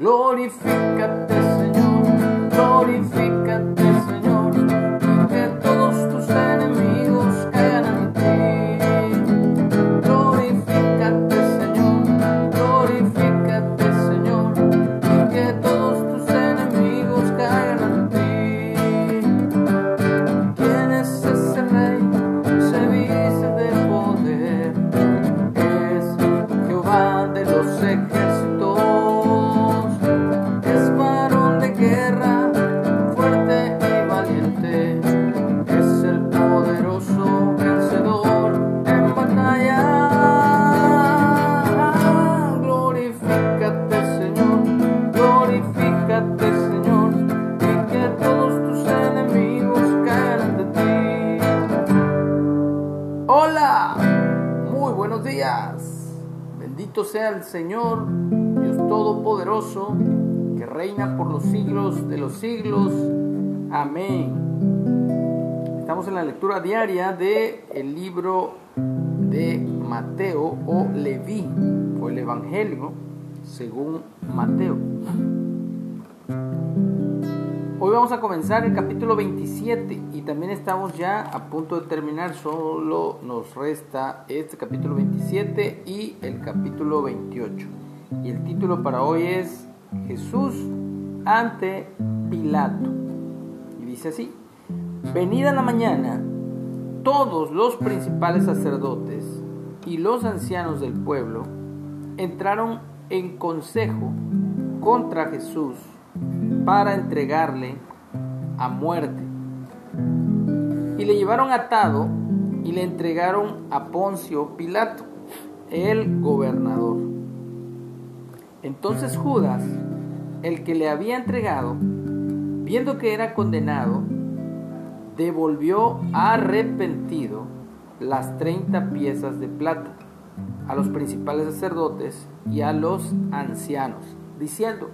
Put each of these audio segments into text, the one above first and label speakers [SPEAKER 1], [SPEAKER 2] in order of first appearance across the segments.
[SPEAKER 1] Glorifícate, Señor, glorifícate, sea el Señor, Dios Todopoderoso, que reina por los siglos de los siglos. Amén. Estamos en la lectura diaria de libro de Mateo o Leví, o el Evangelio según Mateo. Hoy vamos a comenzar el capítulo 27 y también estamos ya a punto de terminar, solo nos resta este capítulo 27 y el capítulo 28. Y el título para hoy es Jesús ante Pilato. Y dice así, venida la mañana, todos los principales sacerdotes y los ancianos del pueblo entraron en consejo contra Jesús para entregarle a muerte. Y le llevaron atado y le entregaron a Poncio Pilato, el gobernador. Entonces Judas, el que le había entregado, viendo que era condenado, devolvió arrepentido las 30 piezas de plata a los principales sacerdotes y a los ancianos, diciendo,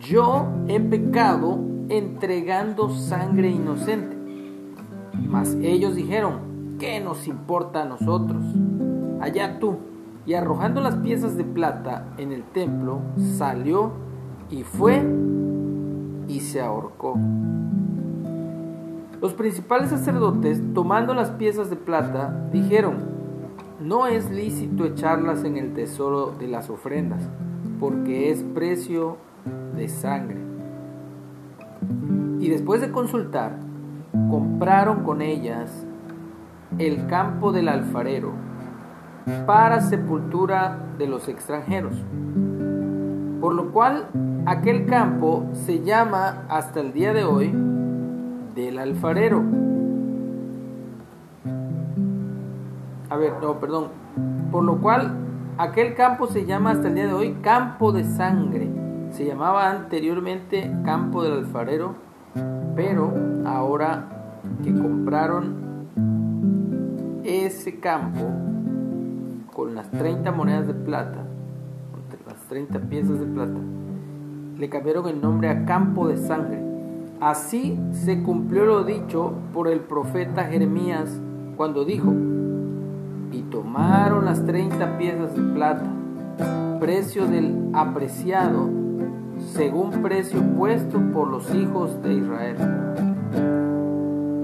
[SPEAKER 1] yo he pecado entregando sangre inocente. Mas ellos dijeron, ¿qué nos importa a nosotros? Allá tú. Y arrojando las piezas de plata en el templo, salió y fue y se ahorcó. Los principales sacerdotes, tomando las piezas de plata, dijeron, no es lícito echarlas en el tesoro de las ofrendas, porque es precio de sangre. Y después de consultar, compraron con ellas el campo del alfarero para sepultura de los extranjeros. Por lo cual aquel campo se llama hasta el día de hoy del alfarero. A ver, no, perdón. Por lo cual aquel campo se llama hasta el día de hoy campo de sangre. Se llamaba anteriormente campo del alfarero, pero ahora que compraron ese campo con las 30 monedas de plata, las 30 piezas de plata, le cambiaron el nombre a campo de sangre. Así se cumplió lo dicho por el profeta Jeremías cuando dijo, y tomaron las 30 piezas de plata, precio del apreciado, según precio puesto por los hijos de Israel,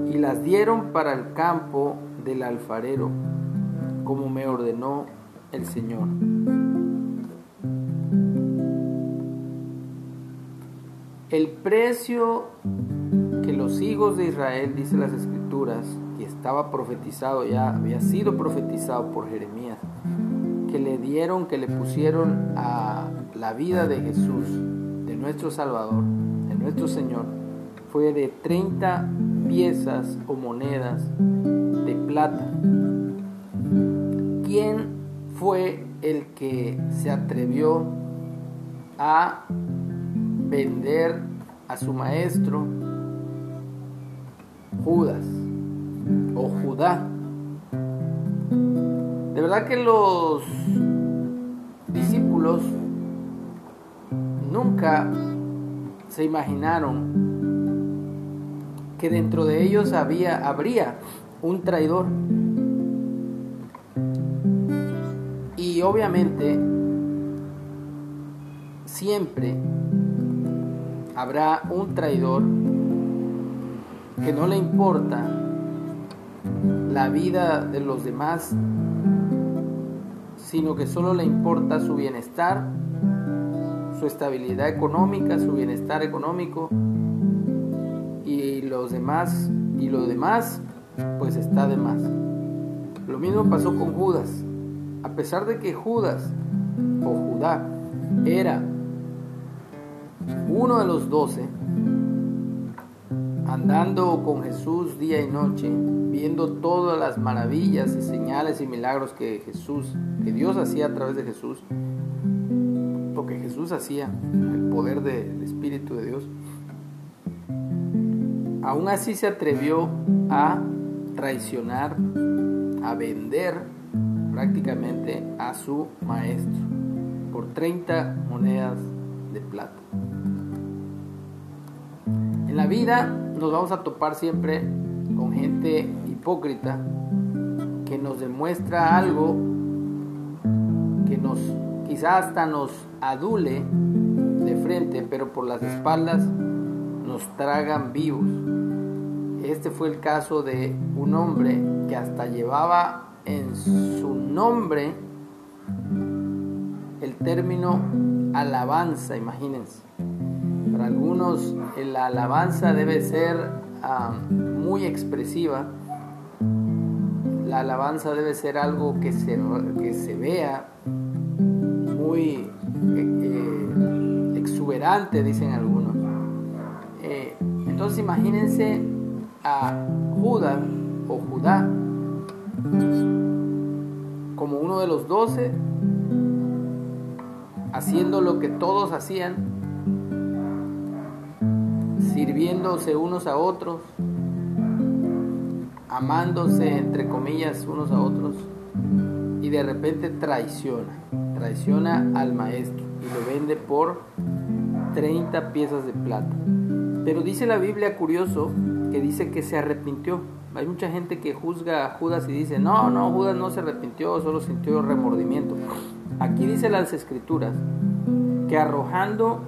[SPEAKER 1] y las dieron para el campo del alfarero, como me ordenó el Señor. El precio que los hijos de Israel, dice las escrituras, y estaba profetizado ya, había sido profetizado por Jeremías, que le dieron, que le pusieron a la vida de Jesús, nuestro Salvador, de nuestro Señor, fue de 30 piezas o monedas de plata. ¿Quién fue el que se atrevió a vender a su maestro Judas o Judá. De verdad que los discípulos nunca se imaginaron que dentro de ellos había, habría un traidor. Y obviamente siempre habrá un traidor que no le importa la vida de los demás, sino que solo le importa su bienestar, su estabilidad económica, su bienestar económico y los demás y lo demás pues está de más. Lo mismo pasó con Judas. A pesar de que Judas o Judá era uno de los doce, andando con Jesús día y noche, viendo todas las maravillas y señales y milagros que Jesús, que Dios hacía a través de Jesús, Jesús hacía, el poder del Espíritu de Dios, aún así se atrevió a traicionar, a vender prácticamente a su maestro por 30 monedas de plata. En la vida nos vamos a topar siempre con gente hipócrita que nos demuestra algo que nos quizás hasta nos adule de frente, pero por las espaldas nos tragan vivos. Este fue el caso de un hombre que hasta llevaba en su nombre el término alabanza, imagínense. Para algunos la alabanza debe ser ah, muy expresiva. La alabanza debe ser algo que se, que se vea eh, eh, exuberante, dicen algunos. Eh, entonces imagínense a Judas o Judá como uno de los doce, haciendo lo que todos hacían, sirviéndose unos a otros, amándose entre comillas unos a otros, de repente traiciona, traiciona al maestro y lo vende por 30 piezas de plata. Pero dice la Biblia curioso que dice que se arrepintió. Hay mucha gente que juzga a Judas y dice, no, no, Judas no se arrepintió, solo sintió remordimiento. Aquí dice las escrituras que arrojando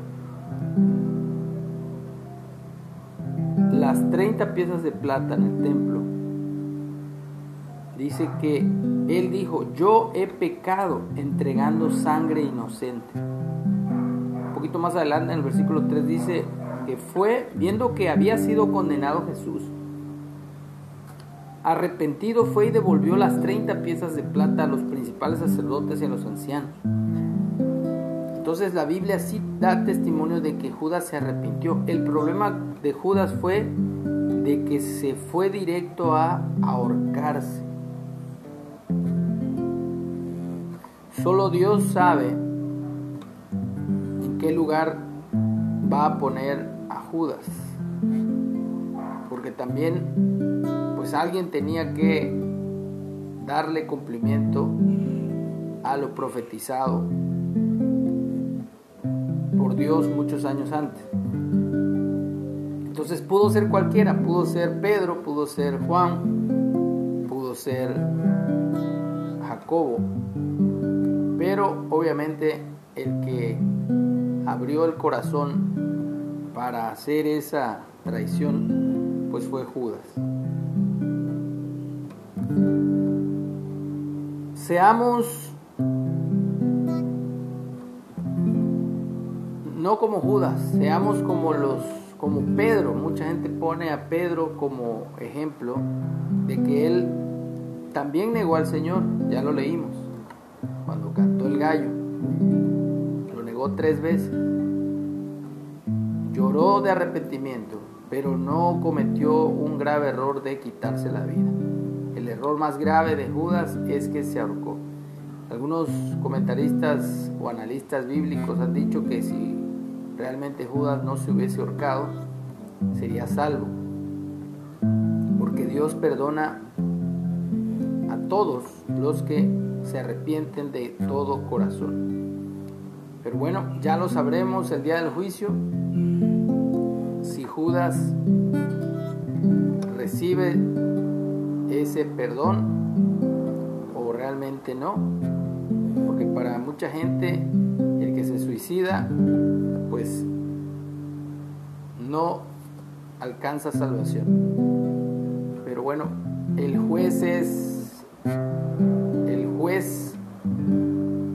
[SPEAKER 1] las 30 piezas de plata en el templo, dice que él dijo, yo he pecado entregando sangre inocente. Un poquito más adelante en el versículo 3 dice, que fue, viendo que había sido condenado Jesús, arrepentido fue y devolvió las 30 piezas de plata a los principales sacerdotes y a los ancianos. Entonces la Biblia sí da testimonio de que Judas se arrepintió. El problema de Judas fue de que se fue directo a ahorcarse. Solo Dios sabe en qué lugar va a poner Judas. Porque también, pues alguien tenía que darle cumplimiento a lo profetizado por Dios muchos años antes. Entonces pudo ser cualquiera, pudo ser Pedro, pudo ser Juan, pudo ser Jacobo, pero obviamente el que abrió el corazón para hacer esa traición, pues fue Judas. Seamos no como Judas, seamos como los como Pedro. Mucha gente pone a Pedro como ejemplo de que él también negó al Señor, ya lo leímos, cuando cantó el gallo. Lo negó tres veces lloró de arrepentimiento, pero no cometió un grave error de quitarse la vida. El error más grave de Judas es que se ahorcó. Algunos comentaristas o analistas bíblicos han dicho que si realmente Judas no se hubiese ahorcado, sería salvo. Porque Dios perdona a todos los que se arrepienten de todo corazón. Pero bueno, ya lo sabremos el día del juicio si Judas recibe ese perdón o realmente no. Porque para mucha gente el que se suicida pues no alcanza salvación. Pero bueno, el juez es, juez,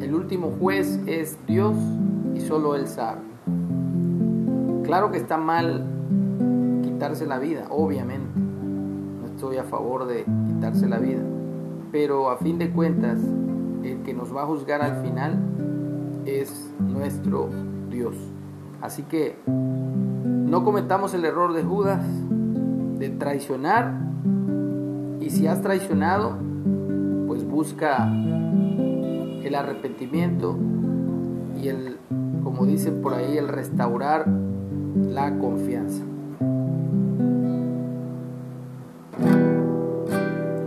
[SPEAKER 1] el último juez es Dios y solo Él sabe. Claro que está mal quitarse la vida, obviamente. No estoy a favor de quitarse la vida. Pero a fin de cuentas, el que nos va a juzgar al final es nuestro Dios. Así que no cometamos el error de Judas de traicionar y si has traicionado, busca el arrepentimiento y el, como dicen por ahí, el restaurar la confianza.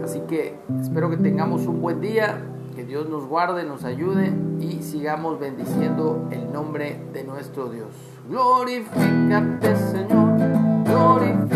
[SPEAKER 1] Así que espero que tengamos un buen día, que Dios nos guarde, nos ayude y sigamos bendiciendo el nombre de nuestro Dios. Glorifícate Señor, glorifícate.